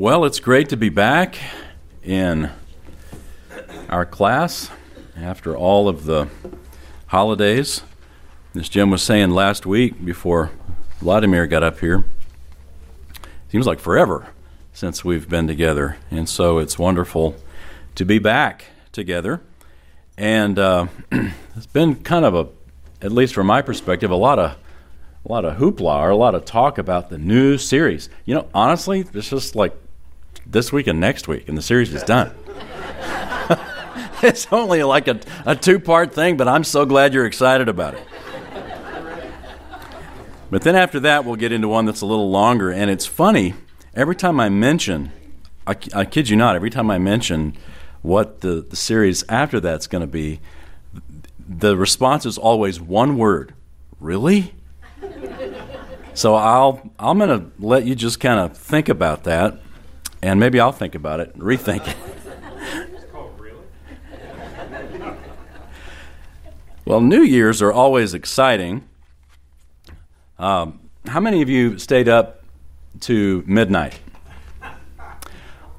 Well, it's great to be back in our class after all of the holidays. As Jim was saying last week before Vladimir got up here, seems like forever since we've been together. And so it's wonderful to be back together. And uh, it's been kind of a, at least from my perspective, a lot of a lot of hoopla or a lot of talk about the new series. You know, honestly, it's just like this week and next week, and the series is done. it's only like a, a two part thing, but I'm so glad you're excited about it. But then after that, we'll get into one that's a little longer. And it's funny, every time I mention, I, I kid you not, every time I mention what the, the series after that's going to be, the response is always one word Really? So I'll I'm going to let you just kind of think about that, and maybe I'll think about it, rethink it. well, New Year's are always exciting. Um, how many of you stayed up to midnight?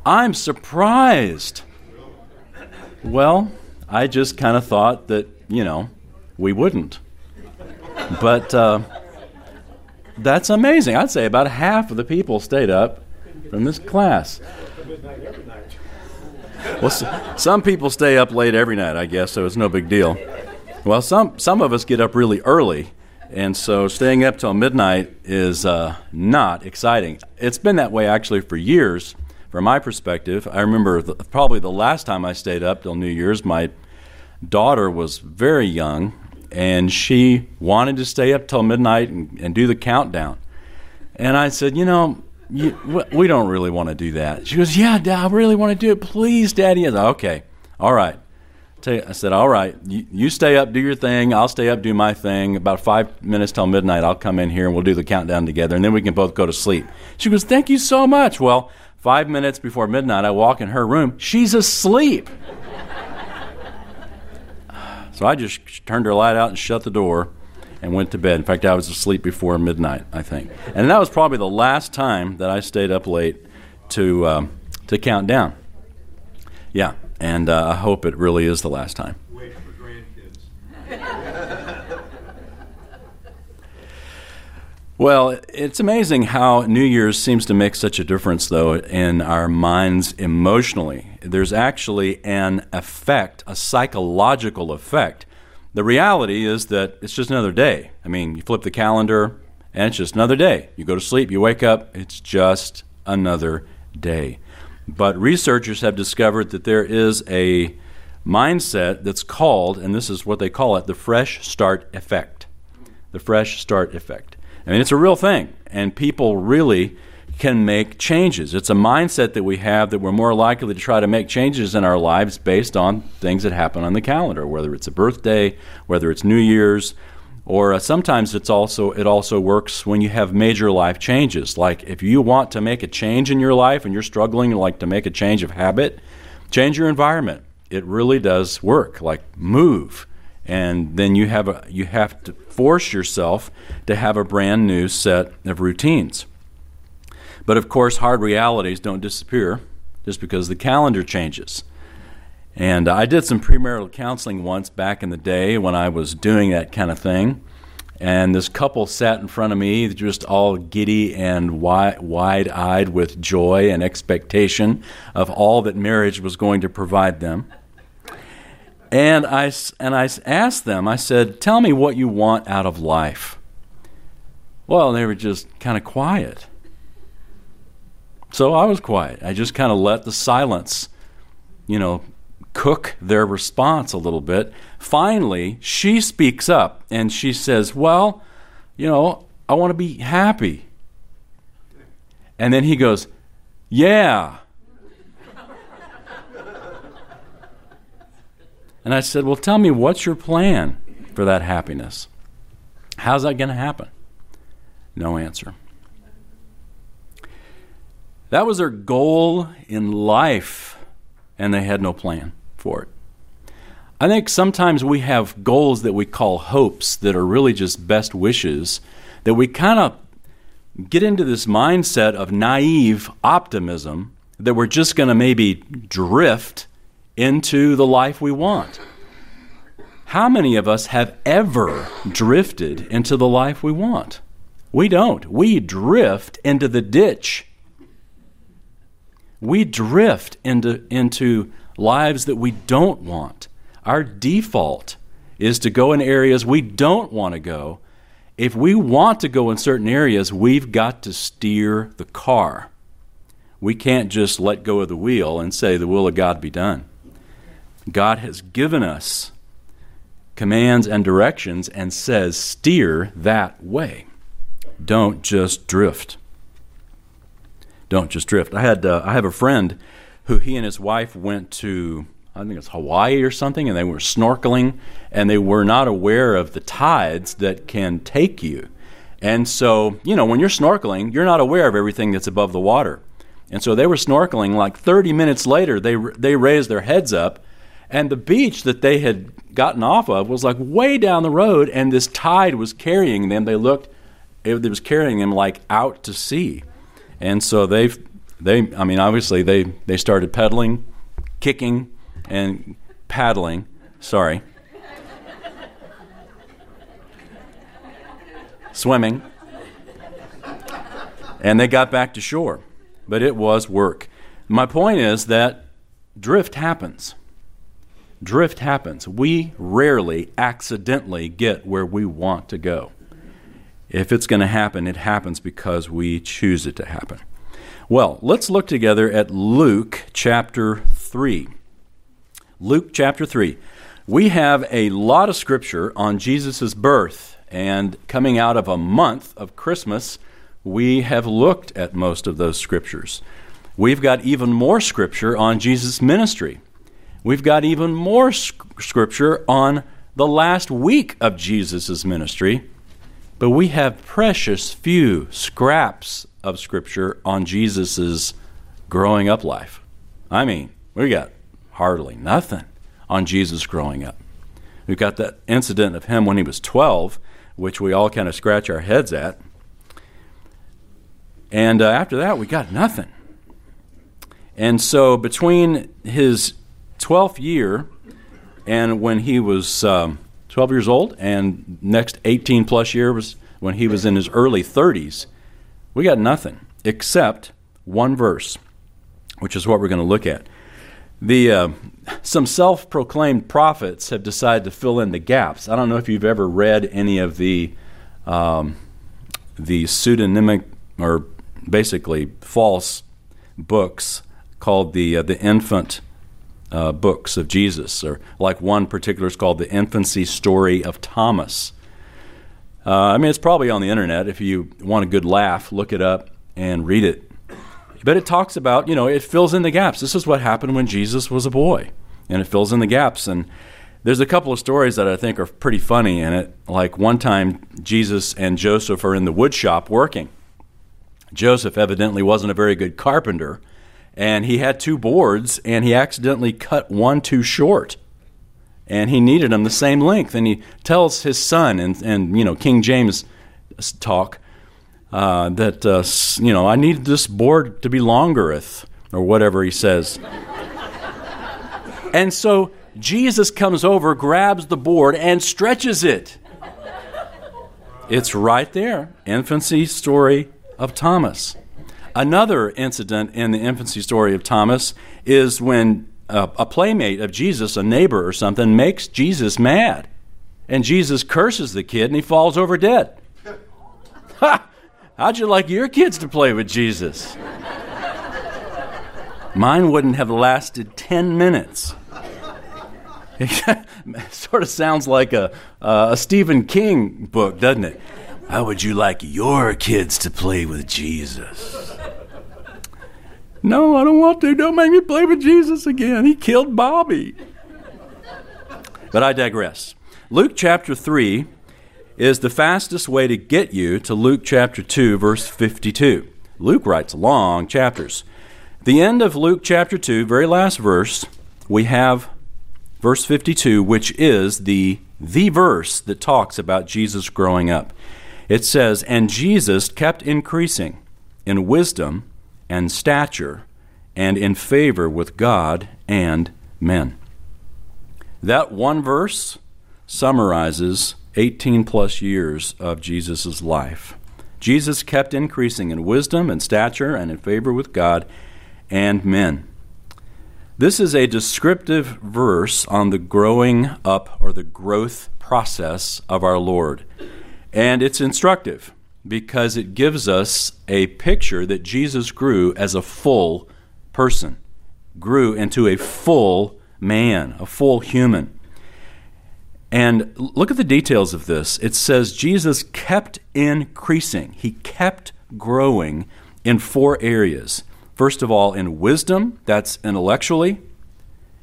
I'm surprised. Well, I just kind of thought that, you know, we wouldn't. But uh, that's amazing. I'd say about half of the people stayed up from this class. Well, some people stay up late every night, I guess, so it's no big deal. Well, some, some of us get up really early, and so staying up till midnight is uh, not exciting. It's been that way actually for years, from my perspective. I remember the, probably the last time I stayed up till New Year's, my daughter was very young, and she wanted to stay up till midnight and, and do the countdown. And I said, you know, you, we don't really want to do that. She goes, yeah, Dad, I really want to do it. Please, Daddy. I said, okay, all right. I said, all right, you stay up, do your thing. I'll stay up, do my thing. About five minutes till midnight, I'll come in here and we'll do the countdown together, and then we can both go to sleep. She goes, thank you so much. Well, five minutes before midnight, I walk in her room. She's asleep. So I just turned her light out and shut the door and went to bed. In fact, I was asleep before midnight, I think. And that was probably the last time that I stayed up late to, um, to count down. Yeah, and uh, I hope it really is the last time. Wait for grandkids. Well, it's amazing how New Year's seems to make such a difference, though, in our minds emotionally. There's actually an effect, a psychological effect. The reality is that it's just another day. I mean, you flip the calendar, and it's just another day. You go to sleep, you wake up, it's just another day. But researchers have discovered that there is a mindset that's called, and this is what they call it, the fresh start effect. The fresh start effect. I mean, it's a real thing, and people really can make changes. It's a mindset that we have that we're more likely to try to make changes in our lives based on things that happen on the calendar, whether it's a birthday, whether it's New Year's, or uh, sometimes it's also it also works when you have major life changes. Like if you want to make a change in your life and you're struggling like to make a change of habit, change your environment. It really does work. Like move and then you have a, you have to force yourself to have a brand new set of routines. But of course, hard realities don't disappear just because the calendar changes. And I did some premarital counseling once back in the day when I was doing that kind of thing. And this couple sat in front of me, just all giddy and wide eyed with joy and expectation of all that marriage was going to provide them. And I, and I asked them, I said, Tell me what you want out of life. Well, they were just kind of quiet. So I was quiet. I just kind of let the silence, you know, cook their response a little bit. Finally, she speaks up and she says, Well, you know, I want to be happy. And then he goes, Yeah. And I said, Well, tell me, what's your plan for that happiness? How's that going to happen? No answer. That was their goal in life, and they had no plan for it. I think sometimes we have goals that we call hopes that are really just best wishes that we kind of get into this mindset of naive optimism that we're just going to maybe drift into the life we want. How many of us have ever drifted into the life we want? We don't. We drift into the ditch. We drift into, into lives that we don't want. Our default is to go in areas we don't want to go. If we want to go in certain areas, we've got to steer the car. We can't just let go of the wheel and say, The will of God be done. God has given us commands and directions and says, Steer that way. Don't just drift. Don't just drift. I had uh, I have a friend who he and his wife went to I think it's Hawaii or something, and they were snorkeling, and they were not aware of the tides that can take you. And so, you know, when you're snorkeling, you're not aware of everything that's above the water. And so they were snorkeling. Like 30 minutes later, they they raised their heads up, and the beach that they had gotten off of was like way down the road, and this tide was carrying them. They looked, it was carrying them like out to sea, and so they they I mean, obviously they they started pedaling, kicking and paddling. Sorry. Swimming. And they got back to shore. But it was work. My point is that drift happens. Drift happens. We rarely accidentally get where we want to go. If it's going to happen, it happens because we choose it to happen. Well, let's look together at Luke chapter 3. Luke chapter 3. We have a lot of scripture on Jesus' birth, and coming out of a month of Christmas, we have looked at most of those scriptures. We've got even more scripture on Jesus' ministry. We've got even more scripture on the last week of Jesus' ministry, but we have precious few scraps of scripture on Jesus' growing up life. I mean, we got hardly nothing on Jesus growing up. We've got that incident of him when he was 12, which we all kind of scratch our heads at. And uh, after that, we got nothing. And so between his 12th year and when he was um, 12 years old, and next 18 plus year was when he was in his early 30s, we got nothing except one verse, which is what we're going to look at. The uh, some self-proclaimed prophets have decided to fill in the gaps. I don't know if you've ever read any of the um, the pseudonymic or basically false books called the uh, the infant uh, books of Jesus, or like one particular is called the infancy story of Thomas. Uh, I mean, it's probably on the internet. If you want a good laugh, look it up and read it. But it talks about, you know, it fills in the gaps. This is what happened when Jesus was a boy, and it fills in the gaps. And there's a couple of stories that I think are pretty funny in it. Like one time, Jesus and Joseph are in the wood shop working. Joseph evidently wasn't a very good carpenter, and he had two boards, and he accidentally cut one too short. And he needed them the same length. And he tells his son, and, and you know, King James talk, uh, that, uh, you know, I need this board to be longereth, or whatever he says. and so Jesus comes over, grabs the board, and stretches it. It's right there. Infancy story of Thomas. Another incident in the infancy story of Thomas is when a, a playmate of Jesus, a neighbor or something, makes Jesus mad. And Jesus curses the kid and he falls over dead. Ha! How'd you like your kids to play with Jesus? Mine wouldn't have lasted 10 minutes. It sort of sounds like a, a Stephen King book, doesn't it? How would you like your kids to play with Jesus? No, I don't want to. Don't make me play with Jesus again. He killed Bobby. But I digress. Luke chapter 3 is the fastest way to get you to Luke chapter 2, verse 52. Luke writes long chapters. The end of Luke chapter 2, very last verse, we have verse 52, which is the, the verse that talks about Jesus growing up. It says, And Jesus kept increasing in wisdom and stature and in favor with God and men. That one verse summarizes 18 plus years of Jesus' life. Jesus kept increasing in wisdom and stature and in favor with God and men. This is a descriptive verse on the growing up or the growth process of our Lord. And it's instructive because it gives us a picture that Jesus grew as a full person, grew into a full man, a full human. And look at the details of this. It says Jesus kept increasing, he kept growing in four areas. First of all, in wisdom, that's intellectually,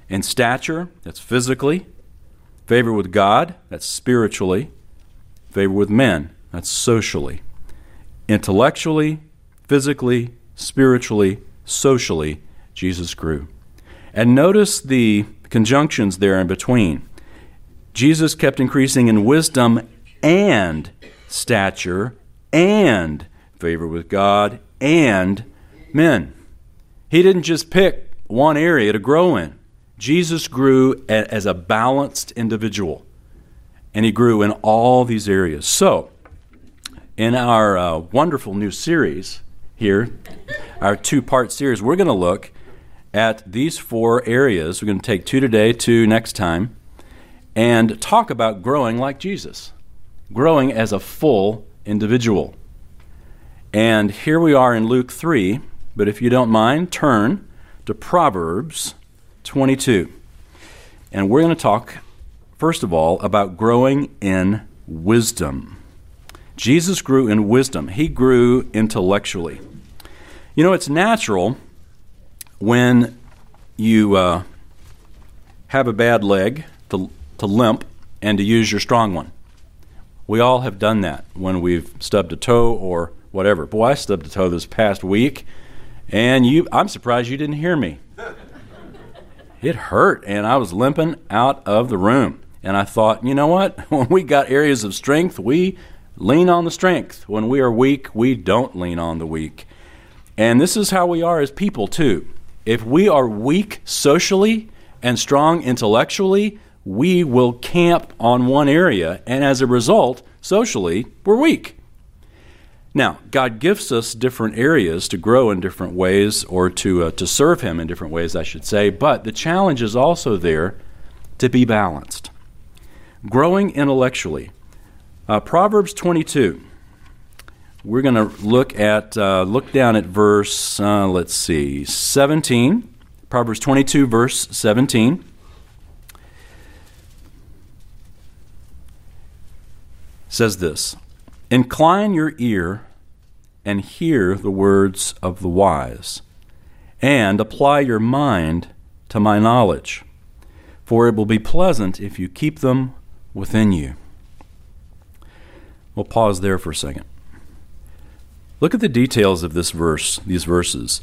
in stature, that's physically, favor with God, that's spiritually, favor with men, that's socially. Intellectually, physically, spiritually, socially, Jesus grew. And notice the conjunctions there in between. Jesus kept increasing in wisdom and stature and favor with God and men. He didn't just pick one area to grow in. Jesus grew as a balanced individual, and he grew in all these areas. So, in our uh, wonderful new series here, our two part series, we're going to look at these four areas. We're going to take two today, two next time, and talk about growing like Jesus, growing as a full individual. And here we are in Luke 3, but if you don't mind, turn to Proverbs 22. And we're going to talk, first of all, about growing in wisdom. Jesus grew in wisdom, he grew intellectually. You know, it's natural when you uh, have a bad leg to, to limp and to use your strong one. We all have done that when we've stubbed a toe or whatever. Boy, I stubbed a toe this past week, and you, I'm surprised you didn't hear me. It hurt, and I was limping out of the room. And I thought, you know what? When we got areas of strength, we lean on the strength. When we are weak, we don't lean on the weak. And this is how we are as people, too. If we are weak socially and strong intellectually, we will camp on one area, and as a result, socially, we're weak. Now, God gives us different areas to grow in different ways or to, uh, to serve Him in different ways, I should say, but the challenge is also there to be balanced. Growing intellectually. Uh, Proverbs 22 we're going to look at uh, look down at verse uh, let's see 17 proverbs 22 verse 17 says this incline your ear and hear the words of the wise and apply your mind to my knowledge for it will be pleasant if you keep them within you we'll pause there for a second Look at the details of this verse, these verses.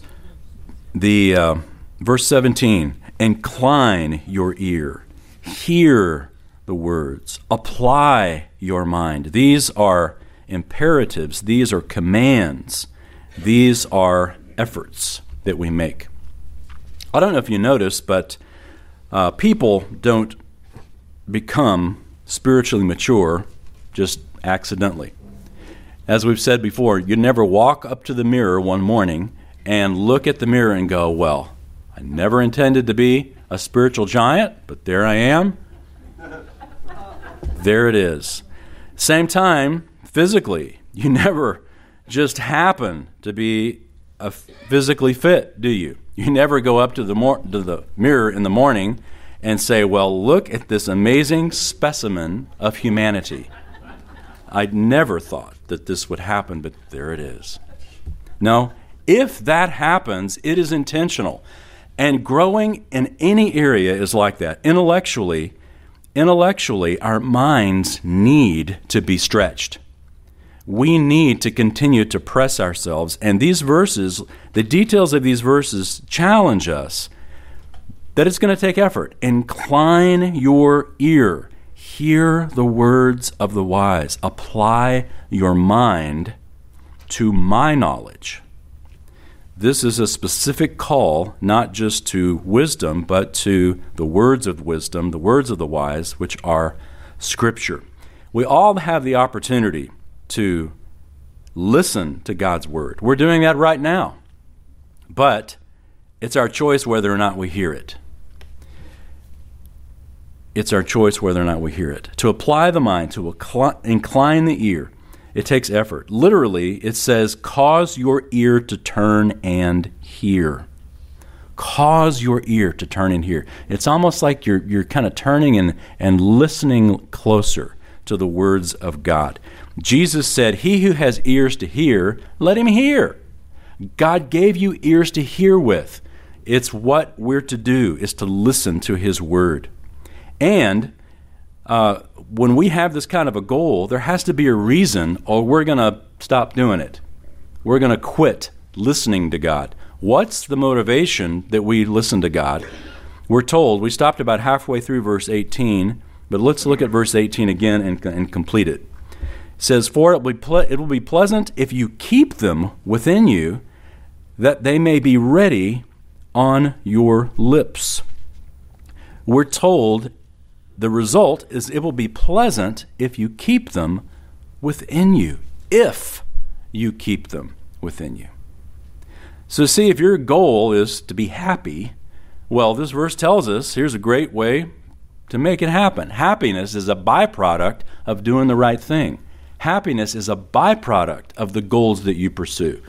The uh, verse 17, incline your ear, hear the words, apply your mind. These are imperatives, these are commands, these are efforts that we make. I don't know if you noticed, but uh, people don't become spiritually mature just accidentally. As we've said before, you never walk up to the mirror one morning and look at the mirror and go, Well, I never intended to be a spiritual giant, but there I am. there it is. Same time, physically, you never just happen to be physically fit, do you? You never go up to the, mor- to the mirror in the morning and say, Well, look at this amazing specimen of humanity. I'd never thought that this would happen, but there it is. No, if that happens, it is intentional. And growing in any area is like that. Intellectually, intellectually, our minds need to be stretched. We need to continue to press ourselves. And these verses, the details of these verses, challenge us that it's going to take effort. Incline your ear, Hear the words of the wise. Apply your mind to my knowledge. This is a specific call, not just to wisdom, but to the words of wisdom, the words of the wise, which are Scripture. We all have the opportunity to listen to God's Word. We're doing that right now. But it's our choice whether or not we hear it. It's our choice whether or not we hear it. To apply the mind, to incline the ear, it takes effort. Literally, it says, cause your ear to turn and hear. Cause your ear to turn and hear. It's almost like you're, you're kind of turning and, and listening closer to the words of God. Jesus said, He who has ears to hear, let him hear. God gave you ears to hear with. It's what we're to do, is to listen to His word. And uh, when we have this kind of a goal, there has to be a reason, or we're going to stop doing it. We're going to quit listening to God. What's the motivation that we listen to God? We're told, we stopped about halfway through verse 18, but let's look at verse 18 again and, and complete it. It says, For it will, be ple- it will be pleasant if you keep them within you, that they may be ready on your lips. We're told the result is it will be pleasant if you keep them within you, if you keep them within you. So, see, if your goal is to be happy, well, this verse tells us here's a great way to make it happen. Happiness is a byproduct of doing the right thing. Happiness is a byproduct of the goals that you pursue.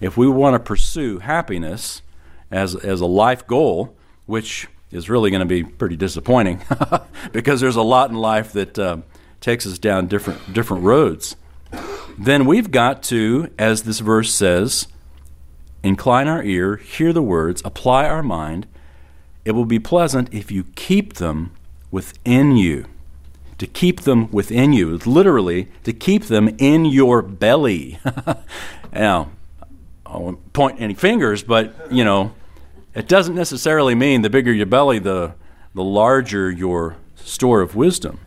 If we want to pursue happiness as, as a life goal, which is really going to be pretty disappointing because there's a lot in life that uh, takes us down different different roads. Then we've got to, as this verse says, incline our ear, hear the words, apply our mind. It will be pleasant if you keep them within you. To keep them within you, literally, to keep them in your belly. now, I won't point any fingers, but you know, it doesn't necessarily mean the bigger your belly, the, the larger your store of wisdom.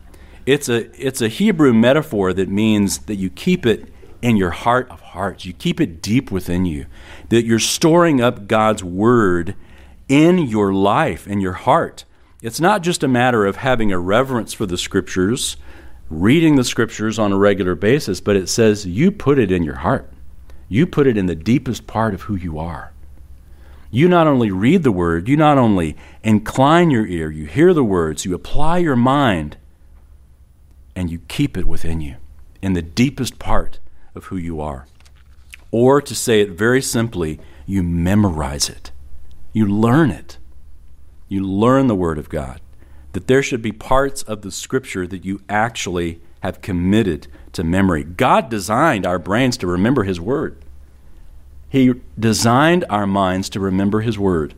It's a, it's a Hebrew metaphor that means that you keep it in your heart of hearts. You keep it deep within you. That you're storing up God's word in your life, in your heart. It's not just a matter of having a reverence for the scriptures, reading the scriptures on a regular basis, but it says you put it in your heart. You put it in the deepest part of who you are you not only read the word, you not only incline your ear, you hear the words, you apply your mind, and you keep it within you in the deepest part of who you are. Or to say it very simply, you memorize it, you learn it. You learn the Word of God. That there should be parts of the Scripture that you actually have committed to memory. God designed our brains to remember His Word. He designed our minds to remember His Word,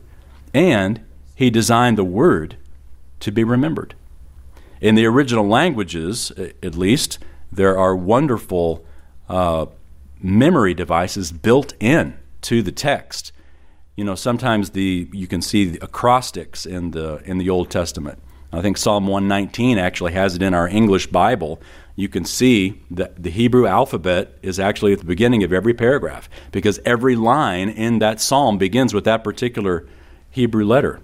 and He designed the Word to be remembered. In the original languages, at least, there are wonderful uh, memory devices built in to the text. You know, sometimes the you can see acrostics in the in the Old Testament. I think Psalm 119 actually has it in our English Bible you can see that the Hebrew alphabet is actually at the beginning of every paragraph because every line in that psalm begins with that particular Hebrew letter.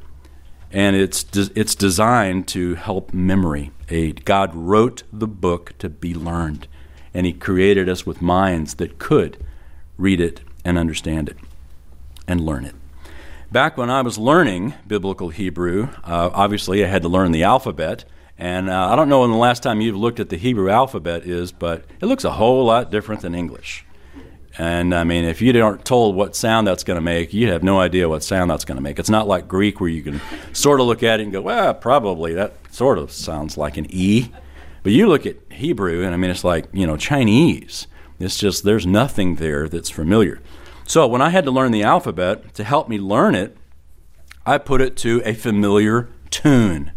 And it's, de- it's designed to help memory aid. God wrote the book to be learned, and He created us with minds that could read it and understand it and learn it. Back when I was learning biblical Hebrew, uh, obviously I had to learn the alphabet. And uh, I don't know when the last time you've looked at the Hebrew alphabet is, but it looks a whole lot different than English. And I mean, if you aren't told what sound that's going to make, you have no idea what sound that's going to make. It's not like Greek where you can sort of look at it and go, well, probably that sort of sounds like an E. But you look at Hebrew, and I mean, it's like, you know, Chinese. It's just, there's nothing there that's familiar. So when I had to learn the alphabet, to help me learn it, I put it to a familiar tune.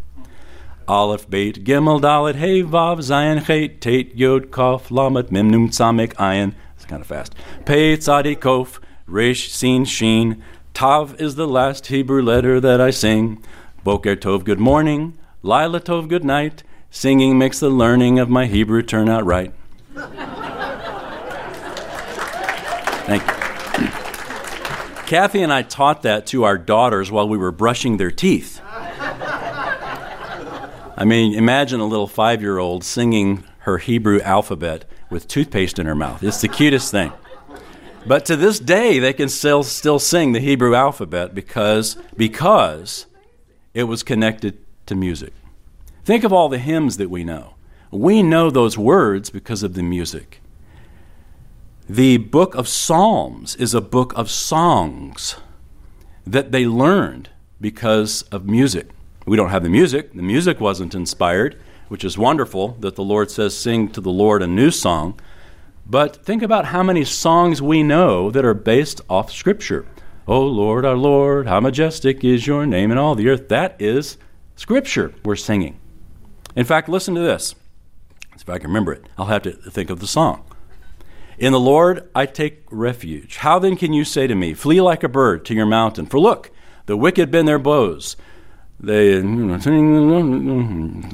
Aleph, Beit, Gimel, Dalet, Hey, Vav, Zayin, Chet, Tet, Yod, Kof, Lamed, Mem, Nun, Samek, Ayin. It's kind of fast. Pei, Tzadi, Kof, Resh, Sin, Shin. Tav is the last Hebrew letter that I sing. Boker Tov, good morning. Lila Tov, good night. Singing makes the learning of my Hebrew turn out right. Thank you. Kathy and I taught that to our daughters while we were brushing their teeth. I mean, imagine a little five year old singing her Hebrew alphabet with toothpaste in her mouth. It's the cutest thing. But to this day, they can still, still sing the Hebrew alphabet because, because it was connected to music. Think of all the hymns that we know. We know those words because of the music. The book of Psalms is a book of songs that they learned because of music. We don't have the music. The music wasn't inspired, which is wonderful that the Lord says, Sing to the Lord a new song. But think about how many songs we know that are based off Scripture. Oh Lord, our Lord, how majestic is your name in all the earth. That is Scripture we're singing. In fact, listen to this. If I can remember it, I'll have to think of the song. In the Lord I take refuge. How then can you say to me, Flee like a bird to your mountain? For look, the wicked bend their bows they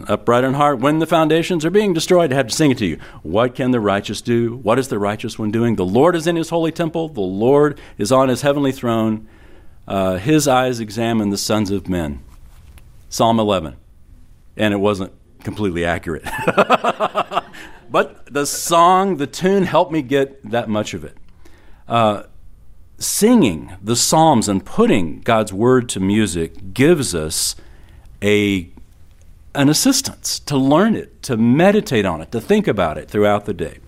upright in heart when the foundations are being destroyed. I have to sing it to you. What can the righteous do? What is the righteous one doing? The Lord is in his holy temple. The Lord is on his heavenly throne. Uh, his eyes examine the sons of men. Psalm 11. And it wasn't completely accurate. but the song, the tune helped me get that much of it. Uh, singing the Psalms and putting God's word to music gives us a an assistance to learn it, to meditate on it, to think about it throughout the day.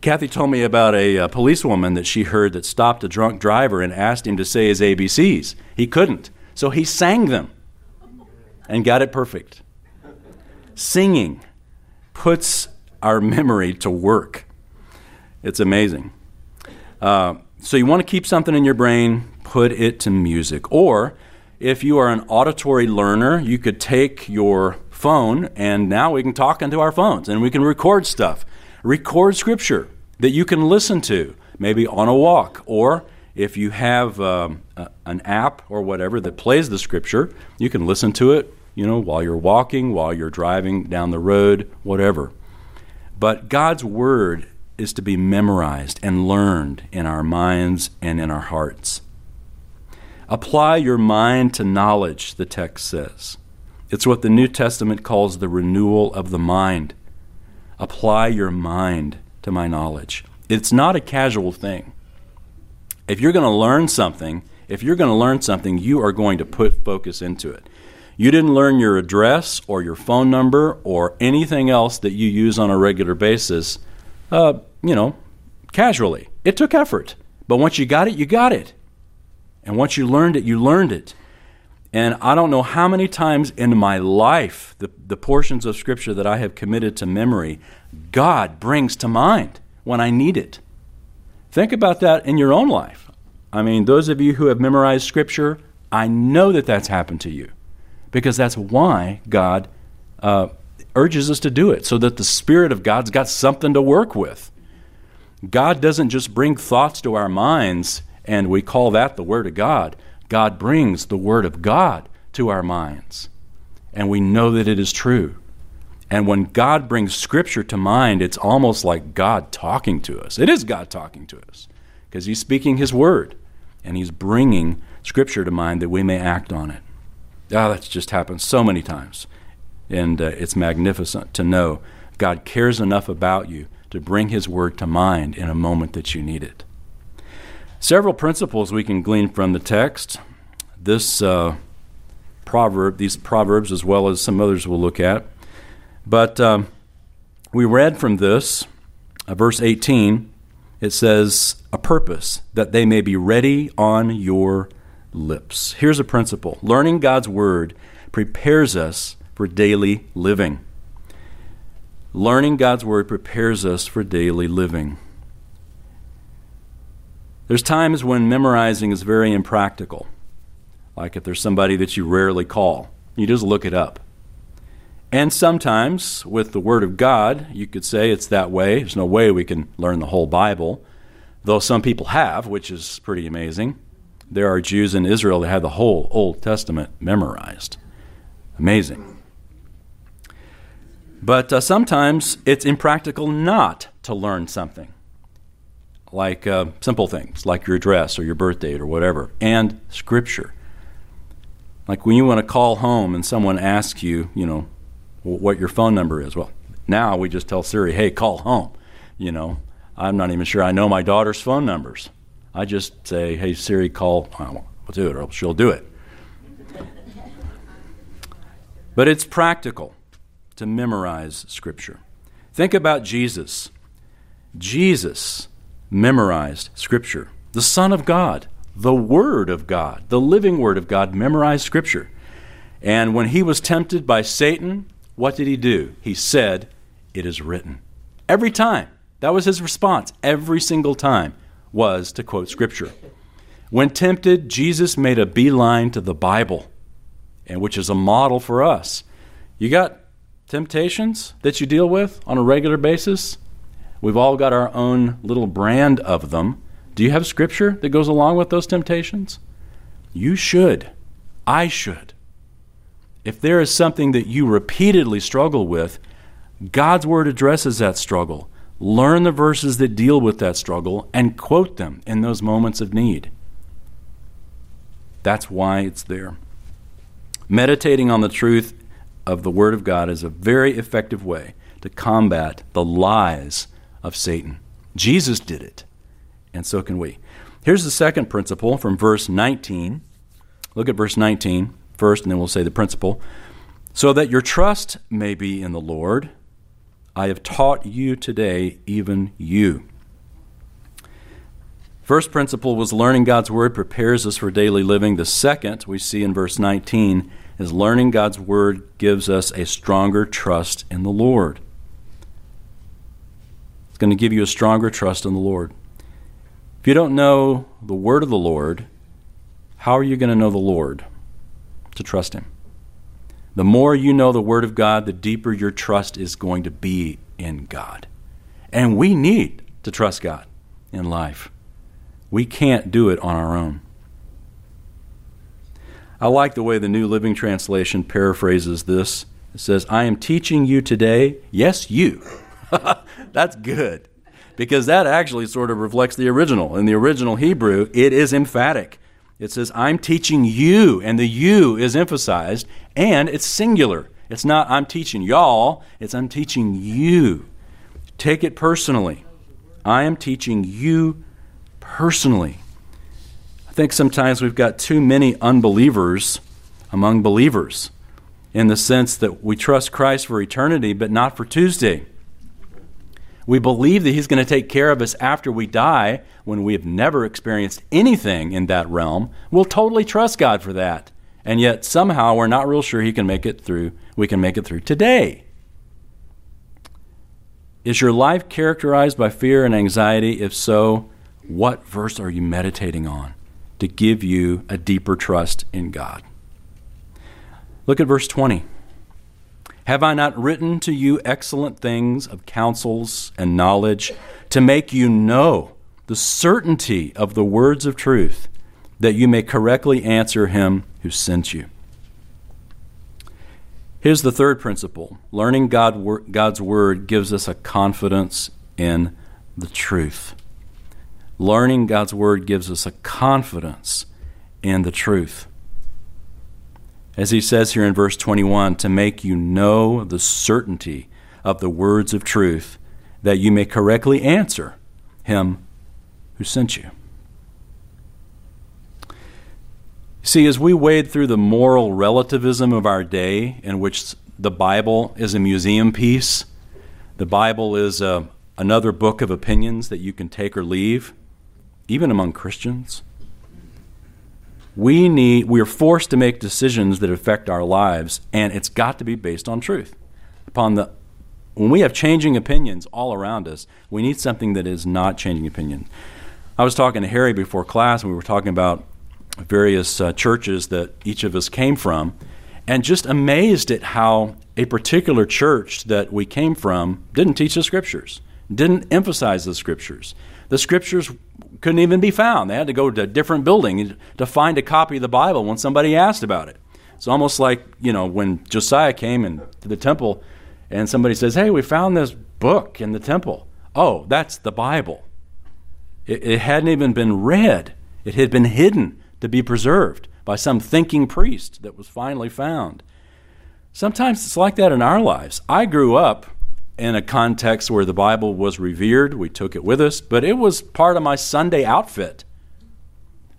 Kathy told me about a, a policewoman that she heard that stopped a drunk driver and asked him to say his ABCs. He couldn't, so he sang them and got it perfect. Singing puts our memory to work. It's amazing. Uh, so you want to keep something in your brain, put it to music. Or if you are an auditory learner, you could take your phone and now we can talk into our phones and we can record stuff. Record scripture that you can listen to, maybe on a walk. Or if you have um, a, an app or whatever that plays the scripture, you can listen to it, you know, while you're walking, while you're driving down the road, whatever. But God's word is to be memorized and learned in our minds and in our hearts. Apply your mind to knowledge, the text says. It's what the New Testament calls the renewal of the mind. Apply your mind to my knowledge. It's not a casual thing. If you're going to learn something, if you're going to learn something, you are going to put focus into it. You didn't learn your address or your phone number or anything else that you use on a regular basis uh, you know, casually. It took effort. But once you got it, you got it. And once you learned it, you learned it. And I don't know how many times in my life, the, the portions of Scripture that I have committed to memory, God brings to mind when I need it. Think about that in your own life. I mean, those of you who have memorized Scripture, I know that that's happened to you because that's why God uh, urges us to do it, so that the Spirit of God's got something to work with. God doesn't just bring thoughts to our minds and we call that the Word of God. God brings the Word of God to our minds, and we know that it is true. And when God brings Scripture to mind, it's almost like God talking to us. It is God talking to us because He's speaking His Word and He's bringing Scripture to mind that we may act on it. Ah, oh, that's just happened so many times. And uh, it's magnificent to know God cares enough about you to bring His word to mind in a moment that you need it. Several principles we can glean from the text. This uh, proverb, these proverbs, as well as some others we'll look at. But um, we read from this, uh, verse 18, it says, A purpose that they may be ready on your lips. Here's a principle learning God's word prepares us for daily living. Learning God's Word prepares us for daily living. There's times when memorizing is very impractical, like if there's somebody that you rarely call, you just look it up. And sometimes, with the Word of God, you could say it's that way. There's no way we can learn the whole Bible, though some people have, which is pretty amazing. There are Jews in Israel that have the whole Old Testament memorized. Amazing. But uh, sometimes it's impractical not to learn something, like uh, simple things, like your address or your birth date or whatever, and Scripture. Like when you want to call home and someone asks you, you know, what your phone number is. Well, now we just tell Siri, hey, call home. You know, I'm not even sure I know my daughter's phone numbers. I just say, hey, Siri, call. We'll do it, or she'll do it. But it's practical to memorize Scripture. Think about Jesus. Jesus memorized Scripture. The Son of God, the Word of God, the living Word of God, memorized Scripture. And when he was tempted by Satan, what did he do? He said, It is written. Every time. That was his response. Every single time was to quote Scripture. When tempted, Jesus made a beeline to the Bible, and which is a model for us. You got temptations that you deal with on a regular basis? We've all got our own little brand of them. Do you have scripture that goes along with those temptations? You should. I should. If there is something that you repeatedly struggle with, God's word addresses that struggle. Learn the verses that deal with that struggle and quote them in those moments of need. That's why it's there. Meditating on the truth of the Word of God is a very effective way to combat the lies of Satan. Jesus did it, and so can we. Here's the second principle from verse 19. Look at verse 19 first, and then we'll say the principle. So that your trust may be in the Lord, I have taught you today, even you. First principle was learning God's Word prepares us for daily living. The second, we see in verse 19, is learning God's Word gives us a stronger trust in the Lord. It's going to give you a stronger trust in the Lord. If you don't know the Word of the Lord, how are you going to know the Lord to trust Him? The more you know the Word of God, the deeper your trust is going to be in God. And we need to trust God in life. We can't do it on our own. I like the way the New Living Translation paraphrases this. It says, I am teaching you today, yes, you. That's good because that actually sort of reflects the original. In the original Hebrew, it is emphatic. It says, I'm teaching you, and the you is emphasized, and it's singular. It's not, I'm teaching y'all, it's, I'm teaching you. Take it personally. I am teaching you personally think sometimes we've got too many unbelievers among believers in the sense that we trust Christ for eternity, but not for Tuesday. We believe that He's going to take care of us after we die when we have never experienced anything in that realm. We'll totally trust God for that. And yet somehow we're not real sure He can make it through. We can make it through today. Is your life characterized by fear and anxiety? If so, what verse are you meditating on? To give you a deeper trust in God. Look at verse 20. Have I not written to you excellent things of counsels and knowledge to make you know the certainty of the words of truth, that you may correctly answer him who sent you? Here's the third principle learning God, God's word gives us a confidence in the truth. Learning God's Word gives us a confidence in the truth. As he says here in verse 21, to make you know the certainty of the words of truth, that you may correctly answer him who sent you. See, as we wade through the moral relativism of our day, in which the Bible is a museum piece, the Bible is a, uh, another book of opinions that you can take or leave, even among Christians. We need we are forced to make decisions that affect our lives and it's got to be based on truth. Upon the when we have changing opinions all around us, we need something that is not changing opinion. I was talking to Harry before class and we were talking about various uh, churches that each of us came from and just amazed at how a particular church that we came from didn't teach the scriptures, didn't emphasize the scriptures. The scriptures couldn't even be found. They had to go to a different building to find a copy of the Bible when somebody asked about it. It's almost like, you know, when Josiah came into the temple and somebody says, Hey, we found this book in the temple. Oh, that's the Bible. It, it hadn't even been read, it had been hidden to be preserved by some thinking priest that was finally found. Sometimes it's like that in our lives. I grew up in a context where the Bible was revered. We took it with us, but it was part of my Sunday outfit.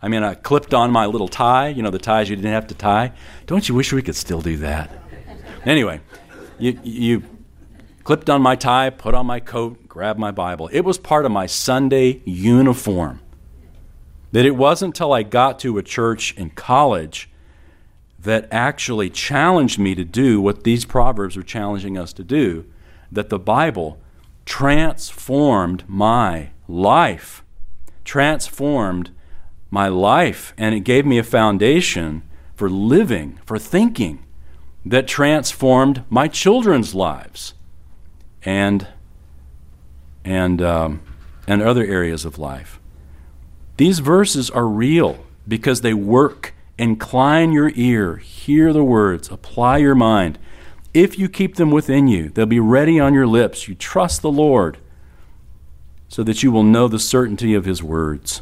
I mean, I clipped on my little tie, you know, the ties you didn't have to tie. Don't you wish we could still do that? Anyway, you, you clipped on my tie, put on my coat, grabbed my Bible. It was part of my Sunday uniform. That it wasn't until I got to a church in college that actually challenged me to do what these Proverbs are challenging us to do, that the Bible transformed my life. Transformed my life, and it gave me a foundation for living, for thinking, that transformed my children's lives and, and, um, and other areas of life. These verses are real because they work. Incline your ear, hear the words, apply your mind. If you keep them within you, they'll be ready on your lips. You trust the Lord so that you will know the certainty of his words.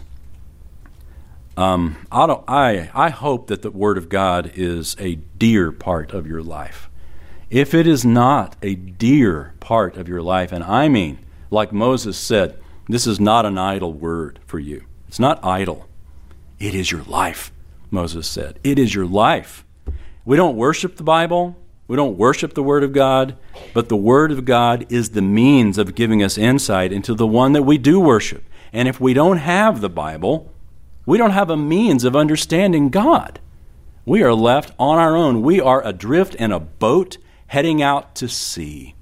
Um, I, don't, I, I hope that the Word of God is a dear part of your life. If it is not a dear part of your life, and I mean, like Moses said, this is not an idle word for you. It's not idle. It is your life, Moses said. It is your life. We don't worship the Bible. We don't worship the Word of God, but the Word of God is the means of giving us insight into the one that we do worship. And if we don't have the Bible, we don't have a means of understanding God. We are left on our own. We are adrift in a boat heading out to sea.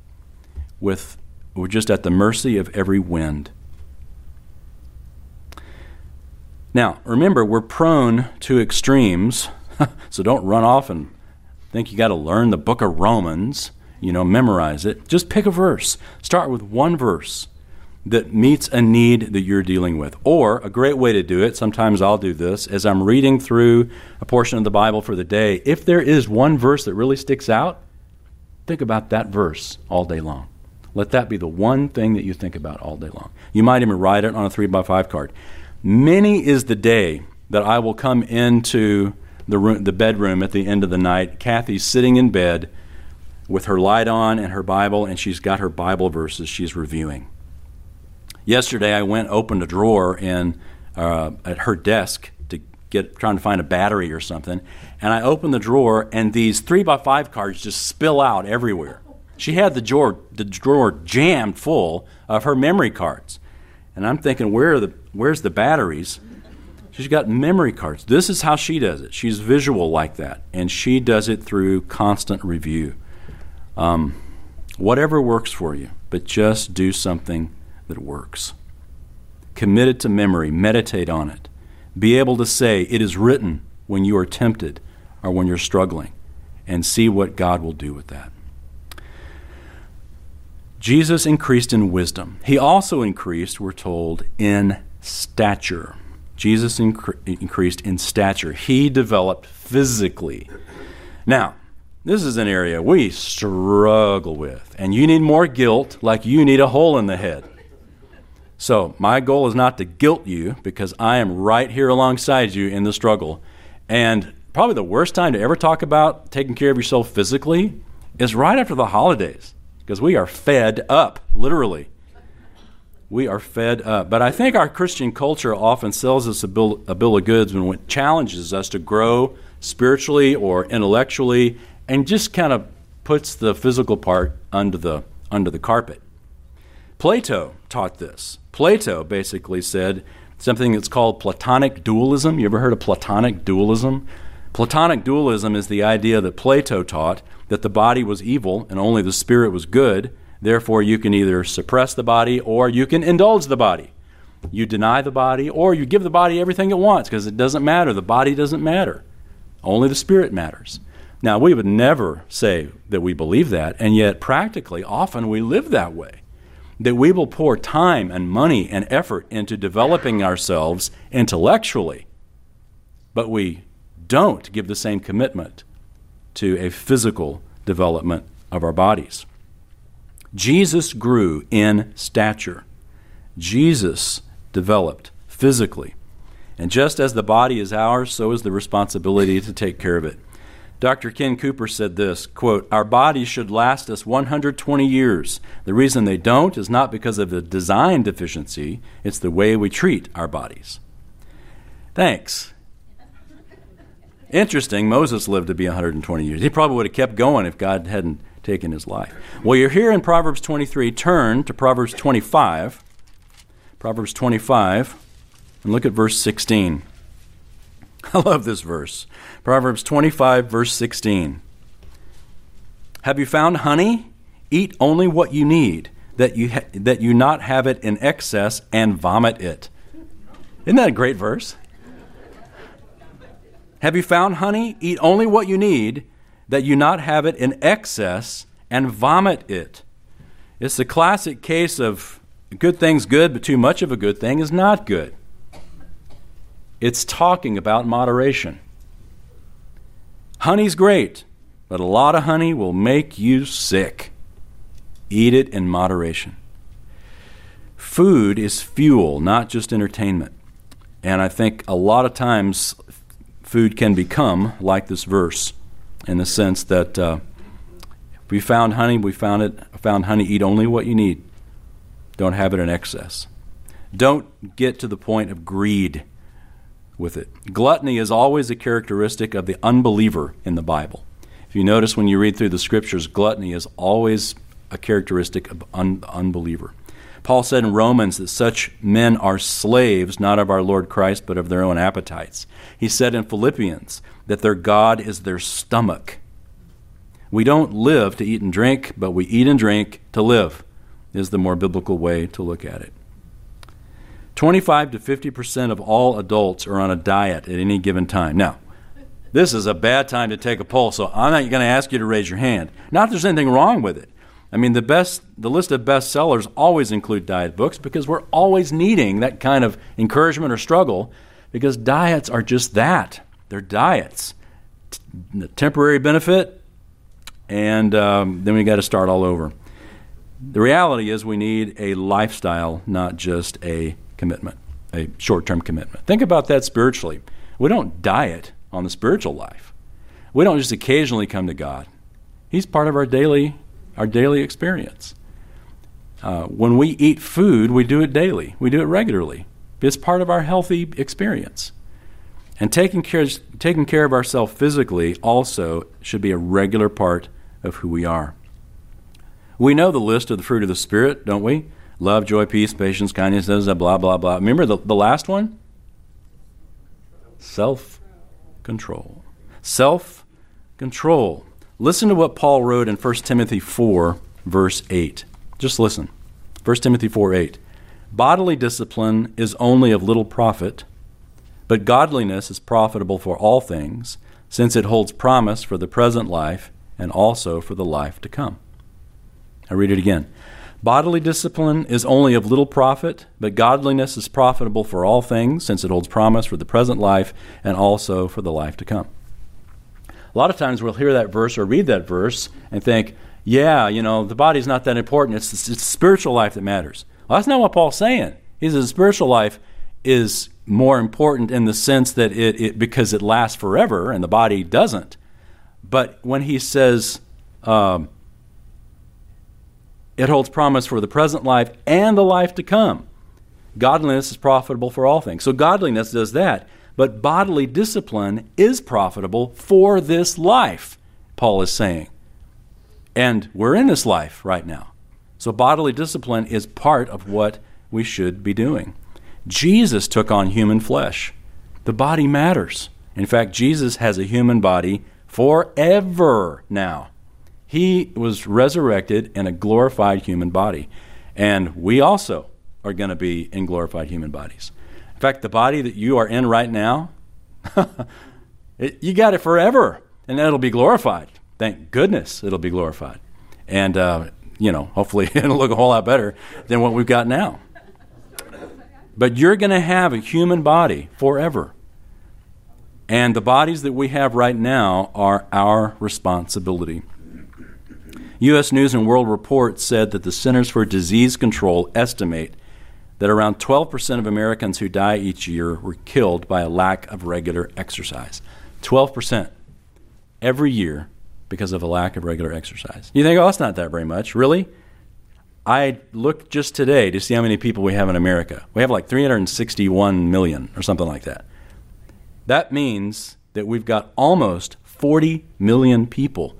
With, we're just at the mercy of every wind. Now, remember, we're prone to extremes, so don't run off and think you got to learn the book of Romans, you know, memorize it. Just pick a verse. Start with one verse that meets a need that you're dealing with. Or a great way to do it, sometimes I'll do this, as I'm reading through a portion of the Bible for the day, if there is one verse that really sticks out, think about that verse all day long. Let that be the one thing that you think about all day long. You might even write it on a three by five card. Many is the day that I will come into the, room, the bedroom at the end of the night. Kathy's sitting in bed with her light on and her Bible, and she's got her Bible verses she's reviewing. Yesterday, I went opened a drawer in uh, at her desk to get trying to find a battery or something, and I opened the drawer, and these three by five cards just spill out everywhere. She had the drawer the drawer jammed full of her memory cards, and I'm thinking, where are the where's the batteries? She's got memory cards. This is how she does it. She's visual like that, and she does it through constant review. Um, whatever works for you, but just do something that works. Commit it to memory, meditate on it. Be able to say, It is written when you are tempted or when you're struggling, and see what God will do with that. Jesus increased in wisdom. He also increased, we're told, in stature. Jesus incre- increased in stature. He developed physically. Now, this is an area we struggle with, and you need more guilt like you need a hole in the head. So, my goal is not to guilt you because I am right here alongside you in the struggle. And probably the worst time to ever talk about taking care of yourself physically is right after the holidays because we are fed up, literally. We are fed up. But I think our Christian culture often sells us a bill, a bill of goods when it challenges us to grow spiritually or intellectually and just kind of puts the physical part under the, under the carpet. Plato taught this. Plato basically said something that's called Platonic dualism. You ever heard of Platonic dualism? Platonic dualism is the idea that Plato taught that the body was evil and only the spirit was good. Therefore, you can either suppress the body or you can indulge the body. You deny the body or you give the body everything it wants because it doesn't matter. The body doesn't matter. Only the spirit matters. Now, we would never say that we believe that, and yet practically, often we live that way that we will pour time and money and effort into developing ourselves intellectually, but we don't give the same commitment to a physical development of our bodies. Jesus grew in stature. Jesus developed physically. And just as the body is ours, so is the responsibility to take care of it. Dr. Ken Cooper said this quote, Our bodies should last us 120 years. The reason they don't is not because of a design deficiency, it's the way we treat our bodies. Thanks. Interesting, Moses lived to be 120 years. He probably would have kept going if God hadn't taken his life. Well, you're here in Proverbs 23. Turn to Proverbs 25. Proverbs 25, and look at verse 16. I love this verse. Proverbs 25, verse 16. Have you found honey? Eat only what you need, that you, ha- that you not have it in excess and vomit it. Isn't that a great verse? Have you found honey? Eat only what you need, that you not have it in excess and vomit it. It's the classic case of good thing's good, but too much of a good thing is not good. It's talking about moderation. Honey's great, but a lot of honey will make you sick. Eat it in moderation. Food is fuel, not just entertainment. And I think a lot of times food can become like this verse in the sense that uh, we found honey, we found it, found honey, eat only what you need. Don't have it in excess. Don't get to the point of greed with it. Gluttony is always a characteristic of the unbeliever in the Bible. If you notice when you read through the scriptures, gluttony is always a characteristic of un- unbeliever. Paul said in Romans that such men are slaves not of our Lord Christ, but of their own appetites. He said in Philippians that their God is their stomach. We don't live to eat and drink, but we eat and drink to live, is the more biblical way to look at it. 25 to 50% of all adults are on a diet at any given time. Now, this is a bad time to take a poll, so I'm not going to ask you to raise your hand. Not that there's anything wrong with it. I mean, the best, the list of bestsellers always include diet books because we're always needing that kind of encouragement or struggle because diets are just that. They're diets. T- temporary benefit, and um, then we got to start all over. The reality is we need a lifestyle, not just a commitment, a short term commitment. Think about that spiritually. We don't diet on the spiritual life. We don't just occasionally come to God. He's part of our daily, our daily experience. Uh, when we eat food, we do it daily. We do it regularly. It's part of our healthy experience. And taking care, taking care of ourselves physically also should be a regular part of who we are. We know the list of the fruit of the Spirit, don't we? Love, joy, peace, patience, kindness, blah, blah, blah. Remember the, the last one? Self control. Self control. Listen to what Paul wrote in 1 Timothy 4, verse 8. Just listen. 1 Timothy 4 8. Bodily discipline is only of little profit, but godliness is profitable for all things, since it holds promise for the present life and also for the life to come. I read it again. Bodily discipline is only of little profit, but godliness is profitable for all things, since it holds promise for the present life and also for the life to come. A lot of times we'll hear that verse or read that verse and think, yeah, you know, the body's not that important. It's, it's spiritual life that matters. Well, that's not what Paul's saying. He says spiritual life is more important in the sense that it, it because it lasts forever and the body doesn't. But when he says, um, it holds promise for the present life and the life to come. Godliness is profitable for all things. So godliness does that. But bodily discipline is profitable for this life, Paul is saying. And we're in this life right now. So bodily discipline is part of what we should be doing. Jesus took on human flesh. The body matters. In fact, Jesus has a human body forever now. He was resurrected in a glorified human body. And we also are going to be in glorified human bodies. In fact, the body that you are in right now, it, you got it forever, and it'll be glorified. Thank goodness it'll be glorified. And, uh, you know, hopefully it'll look a whole lot better than what we've got now. But you're going to have a human body forever. And the bodies that we have right now are our responsibility. U.S. News and World Report said that the Centers for Disease Control estimate that around 12% of Americans who die each year were killed by a lack of regular exercise. 12% every year because of a lack of regular exercise. You think, oh, that's not that very much. Really? I looked just today to see how many people we have in America. We have like 361 million or something like that. That means that we've got almost 40 million people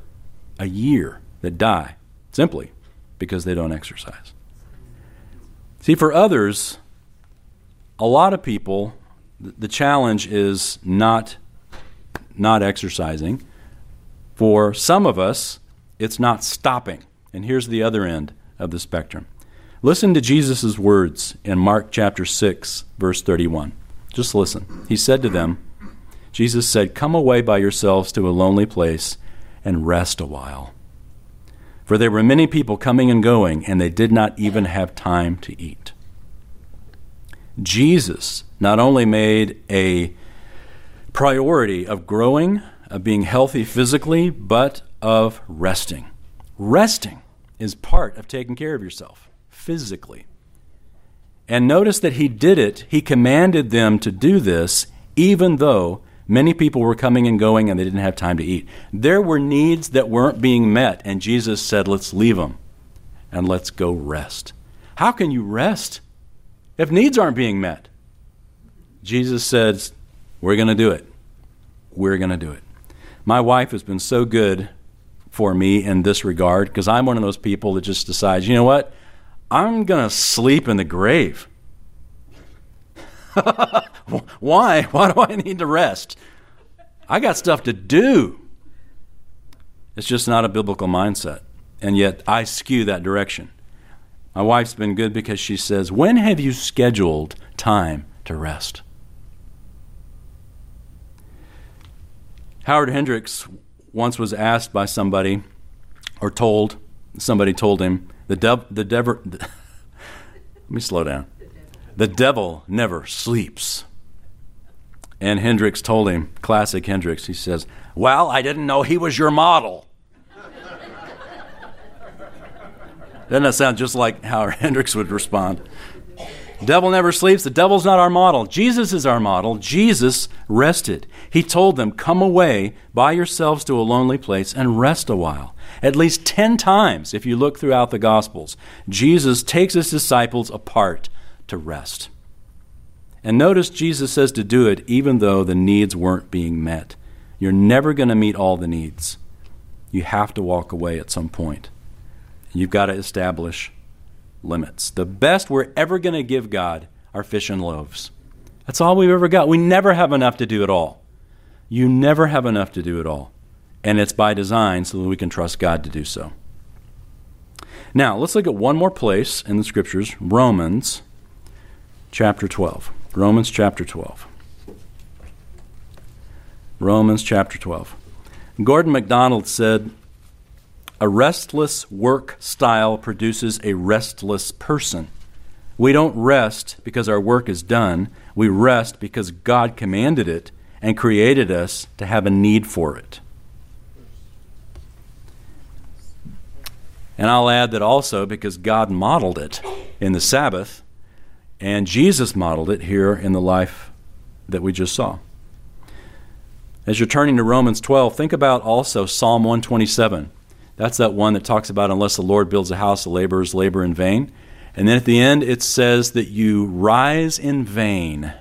a year that die simply because they don't exercise. See, for others, a lot of people, the challenge is not, not exercising. For some of us, it's not stopping. And here's the other end of the spectrum. Listen to Jesus' words in Mark chapter 6, verse 31. Just listen. He said to them, Jesus said, Come away by yourselves to a lonely place and rest a while. For there were many people coming and going, and they did not even have time to eat. Jesus not only made a priority of growing, of being healthy physically, but of resting. Resting is part of taking care of yourself physically. And notice that he did it, he commanded them to do this, even though Many people were coming and going and they didn't have time to eat. There were needs that weren't being met, and Jesus said, Let's leave them and let's go rest. How can you rest if needs aren't being met? Jesus says, We're going to do it. We're going to do it. My wife has been so good for me in this regard because I'm one of those people that just decides, you know what? I'm going to sleep in the grave. Why? Why do I need to rest? I got stuff to do. It's just not a biblical mindset. And yet I skew that direction. My wife's been good because she says, When have you scheduled time to rest? Howard Hendricks once was asked by somebody, or told, somebody told him, the devil, the devil, let me slow down. The devil never sleeps. And Hendricks told him, classic Hendricks, he says, Well, I didn't know he was your model. Doesn't that sound just like how Hendricks would respond? Devil never sleeps. The devil's not our model. Jesus is our model. Jesus rested. He told them, Come away by yourselves to a lonely place and rest a while. At least 10 times, if you look throughout the Gospels, Jesus takes his disciples apart to rest. And notice Jesus says to do it even though the needs weren't being met. You're never going to meet all the needs. You have to walk away at some point. You've got to establish limits. The best we're ever going to give God are fish and loaves. That's all we've ever got. We never have enough to do it all. You never have enough to do it all. And it's by design so that we can trust God to do so. Now, let's look at one more place in the scriptures Romans chapter 12. Romans chapter 12. Romans chapter 12. Gordon MacDonald said, A restless work style produces a restless person. We don't rest because our work is done. We rest because God commanded it and created us to have a need for it. And I'll add that also because God modeled it in the Sabbath and Jesus modeled it here in the life that we just saw. As you're turning to Romans 12, think about also Psalm 127. That's that one that talks about unless the Lord builds a house, the laborers labor in vain. And then at the end, it says that you rise in vain,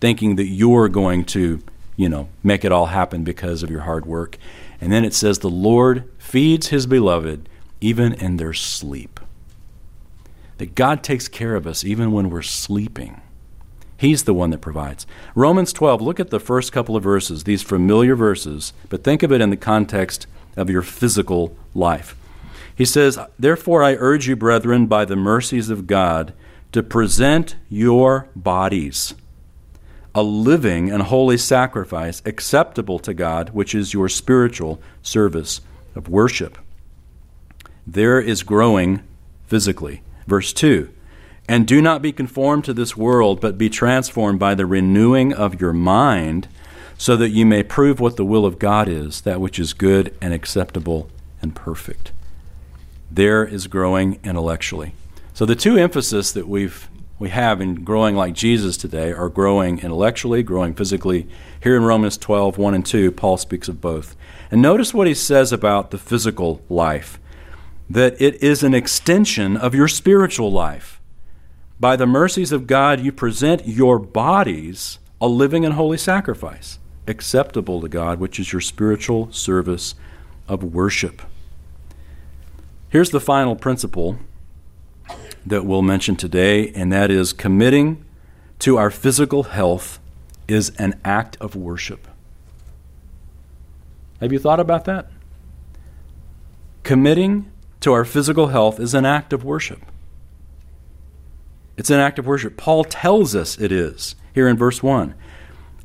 thinking that you're going to, you know, make it all happen because of your hard work. And then it says, the Lord feeds his beloved even in their sleep that God takes care of us even when we're sleeping. He's the one that provides. Romans 12, look at the first couple of verses, these familiar verses, but think of it in the context of your physical life. He says, Therefore, I urge you, brethren, by the mercies of God, to present your bodies a living and holy sacrifice acceptable to God, which is your spiritual service of worship. There is growing physically. Verse 2 And do not be conformed to this world, but be transformed by the renewing of your mind, so that you may prove what the will of God is, that which is good and acceptable and perfect. there is growing intellectually. So the two emphasis that we've we have in growing like Jesus today are growing intellectually, growing physically. Here in Romans 12, 1 and 2, Paul speaks of both. And notice what he says about the physical life that it is an extension of your spiritual life. By the mercies of God, you present your bodies a living and holy sacrifice, acceptable to God, which is your spiritual service of worship. Here's the final principle that we'll mention today, and that is committing to our physical health is an act of worship. Have you thought about that? Committing to our physical health is an act of worship. It's an act of worship. Paul tells us it is here in verse 1.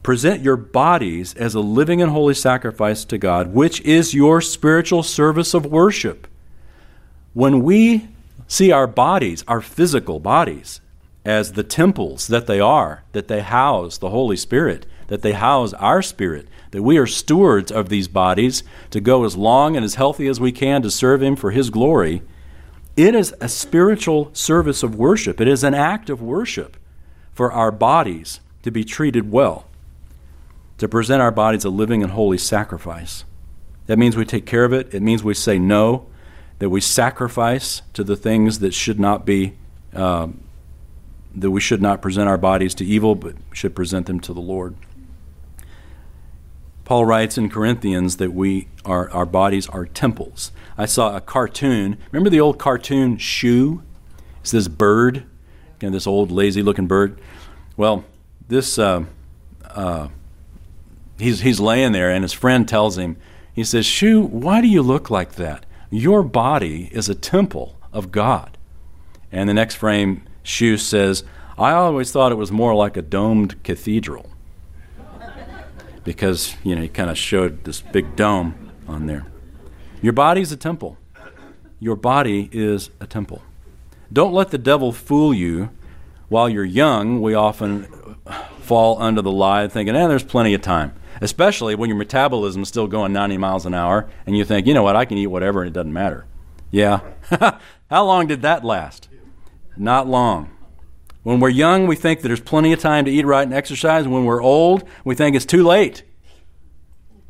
Present your bodies as a living and holy sacrifice to God, which is your spiritual service of worship. When we see our bodies, our physical bodies, as the temples that they are, that they house the Holy Spirit, that they house our spirit, that we are stewards of these bodies to go as long and as healthy as we can to serve Him for His glory. It is a spiritual service of worship. It is an act of worship for our bodies to be treated well, to present our bodies a living and holy sacrifice. That means we take care of it. It means we say no that we sacrifice to the things that should not be, um, that we should not present our bodies to evil, but should present them to the Lord. Paul writes in Corinthians that we are, our bodies are temples. I saw a cartoon. Remember the old cartoon Shoe? It's this bird, you know, this old lazy looking bird. Well, this uh, uh, he's he's laying there, and his friend tells him, he says, "Shoe, why do you look like that?" Your body is a temple of God. And the next frame, Shoe says, I always thought it was more like a domed cathedral. because, you know, he kind of showed this big dome on there. Your body is a temple. Your body is a temple. Don't let the devil fool you. While you're young, we often fall under the lie thinking, eh, there's plenty of time especially when your metabolism is still going 90 miles an hour and you think, you know what, I can eat whatever and it doesn't matter. Yeah. How long did that last? Not long. When we're young, we think that there's plenty of time to eat right and exercise. When we're old, we think it's too late.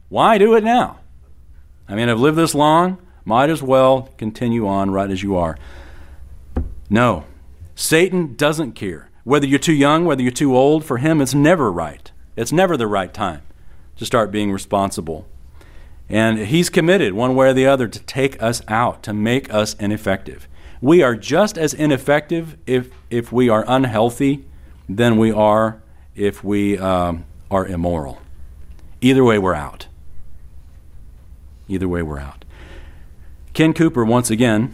Why do it now? I mean, I've lived this long, might as well continue on right as you are. No. Satan doesn't care. Whether you're too young, whether you're too old, for him, it's never right. It's never the right time to start being responsible. And He's committed, one way or the other, to take us out, to make us ineffective. We are just as ineffective if, if we are unhealthy than we are if we um, are immoral. Either way, we're out. Either way, we're out. Ken Cooper, once again,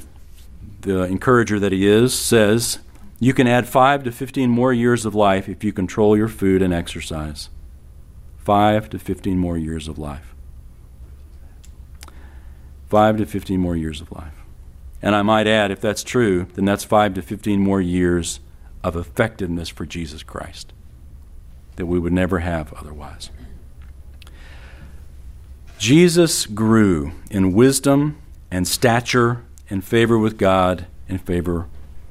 the encourager that he is, says you can add 5 to 15 more years of life if you control your food and exercise. 5 to 15 more years of life. 5 to 15 more years of life. And I might add, if that's true, then that's 5 to 15 more years of effectiveness for Jesus Christ that we would never have otherwise. Jesus grew in wisdom and stature and favor with God and favor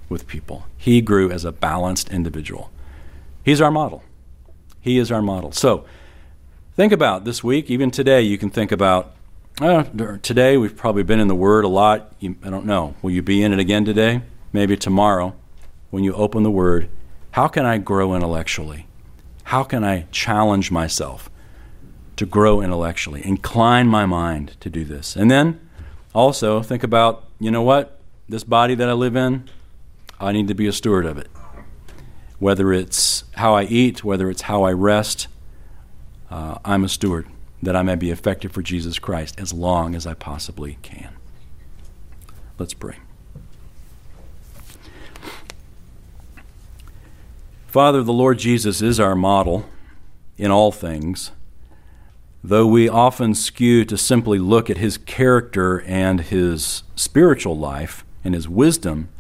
with people. He grew as a balanced individual. He's our model. He is our model. So, Think about this week, even today, you can think about uh, today we've probably been in the Word a lot. You, I don't know. Will you be in it again today? Maybe tomorrow when you open the Word. How can I grow intellectually? How can I challenge myself to grow intellectually? Incline my mind to do this. And then also think about, you know what? This body that I live in, I need to be a steward of it. Whether it's how I eat, whether it's how I rest, uh, I'm a steward, that I may be effective for Jesus Christ as long as I possibly can. Let's pray. Father, the Lord Jesus is our model in all things. Though we often skew to simply look at his character and his spiritual life and his wisdom,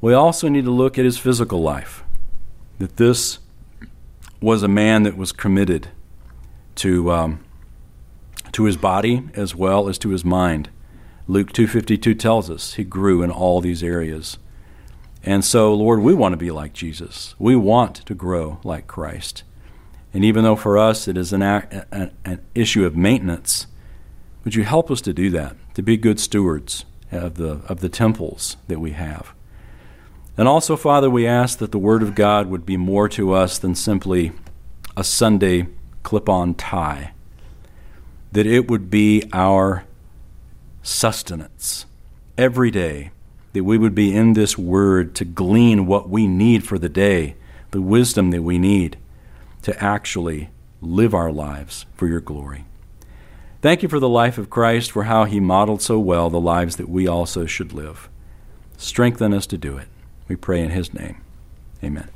we also need to look at his physical life. That this was a man that was committed to, um, to his body as well as to his mind. Luke 2:52 tells us he grew in all these areas. And so, Lord, we want to be like Jesus. We want to grow like Christ. And even though for us it is an, an, an issue of maintenance, would you help us to do that, to be good stewards of the, of the temples that we have? And also, Father, we ask that the Word of God would be more to us than simply a Sunday clip on tie, that it would be our sustenance every day, that we would be in this Word to glean what we need for the day, the wisdom that we need to actually live our lives for your glory. Thank you for the life of Christ, for how he modeled so well the lives that we also should live. Strengthen us to do it. We pray in his name. Amen.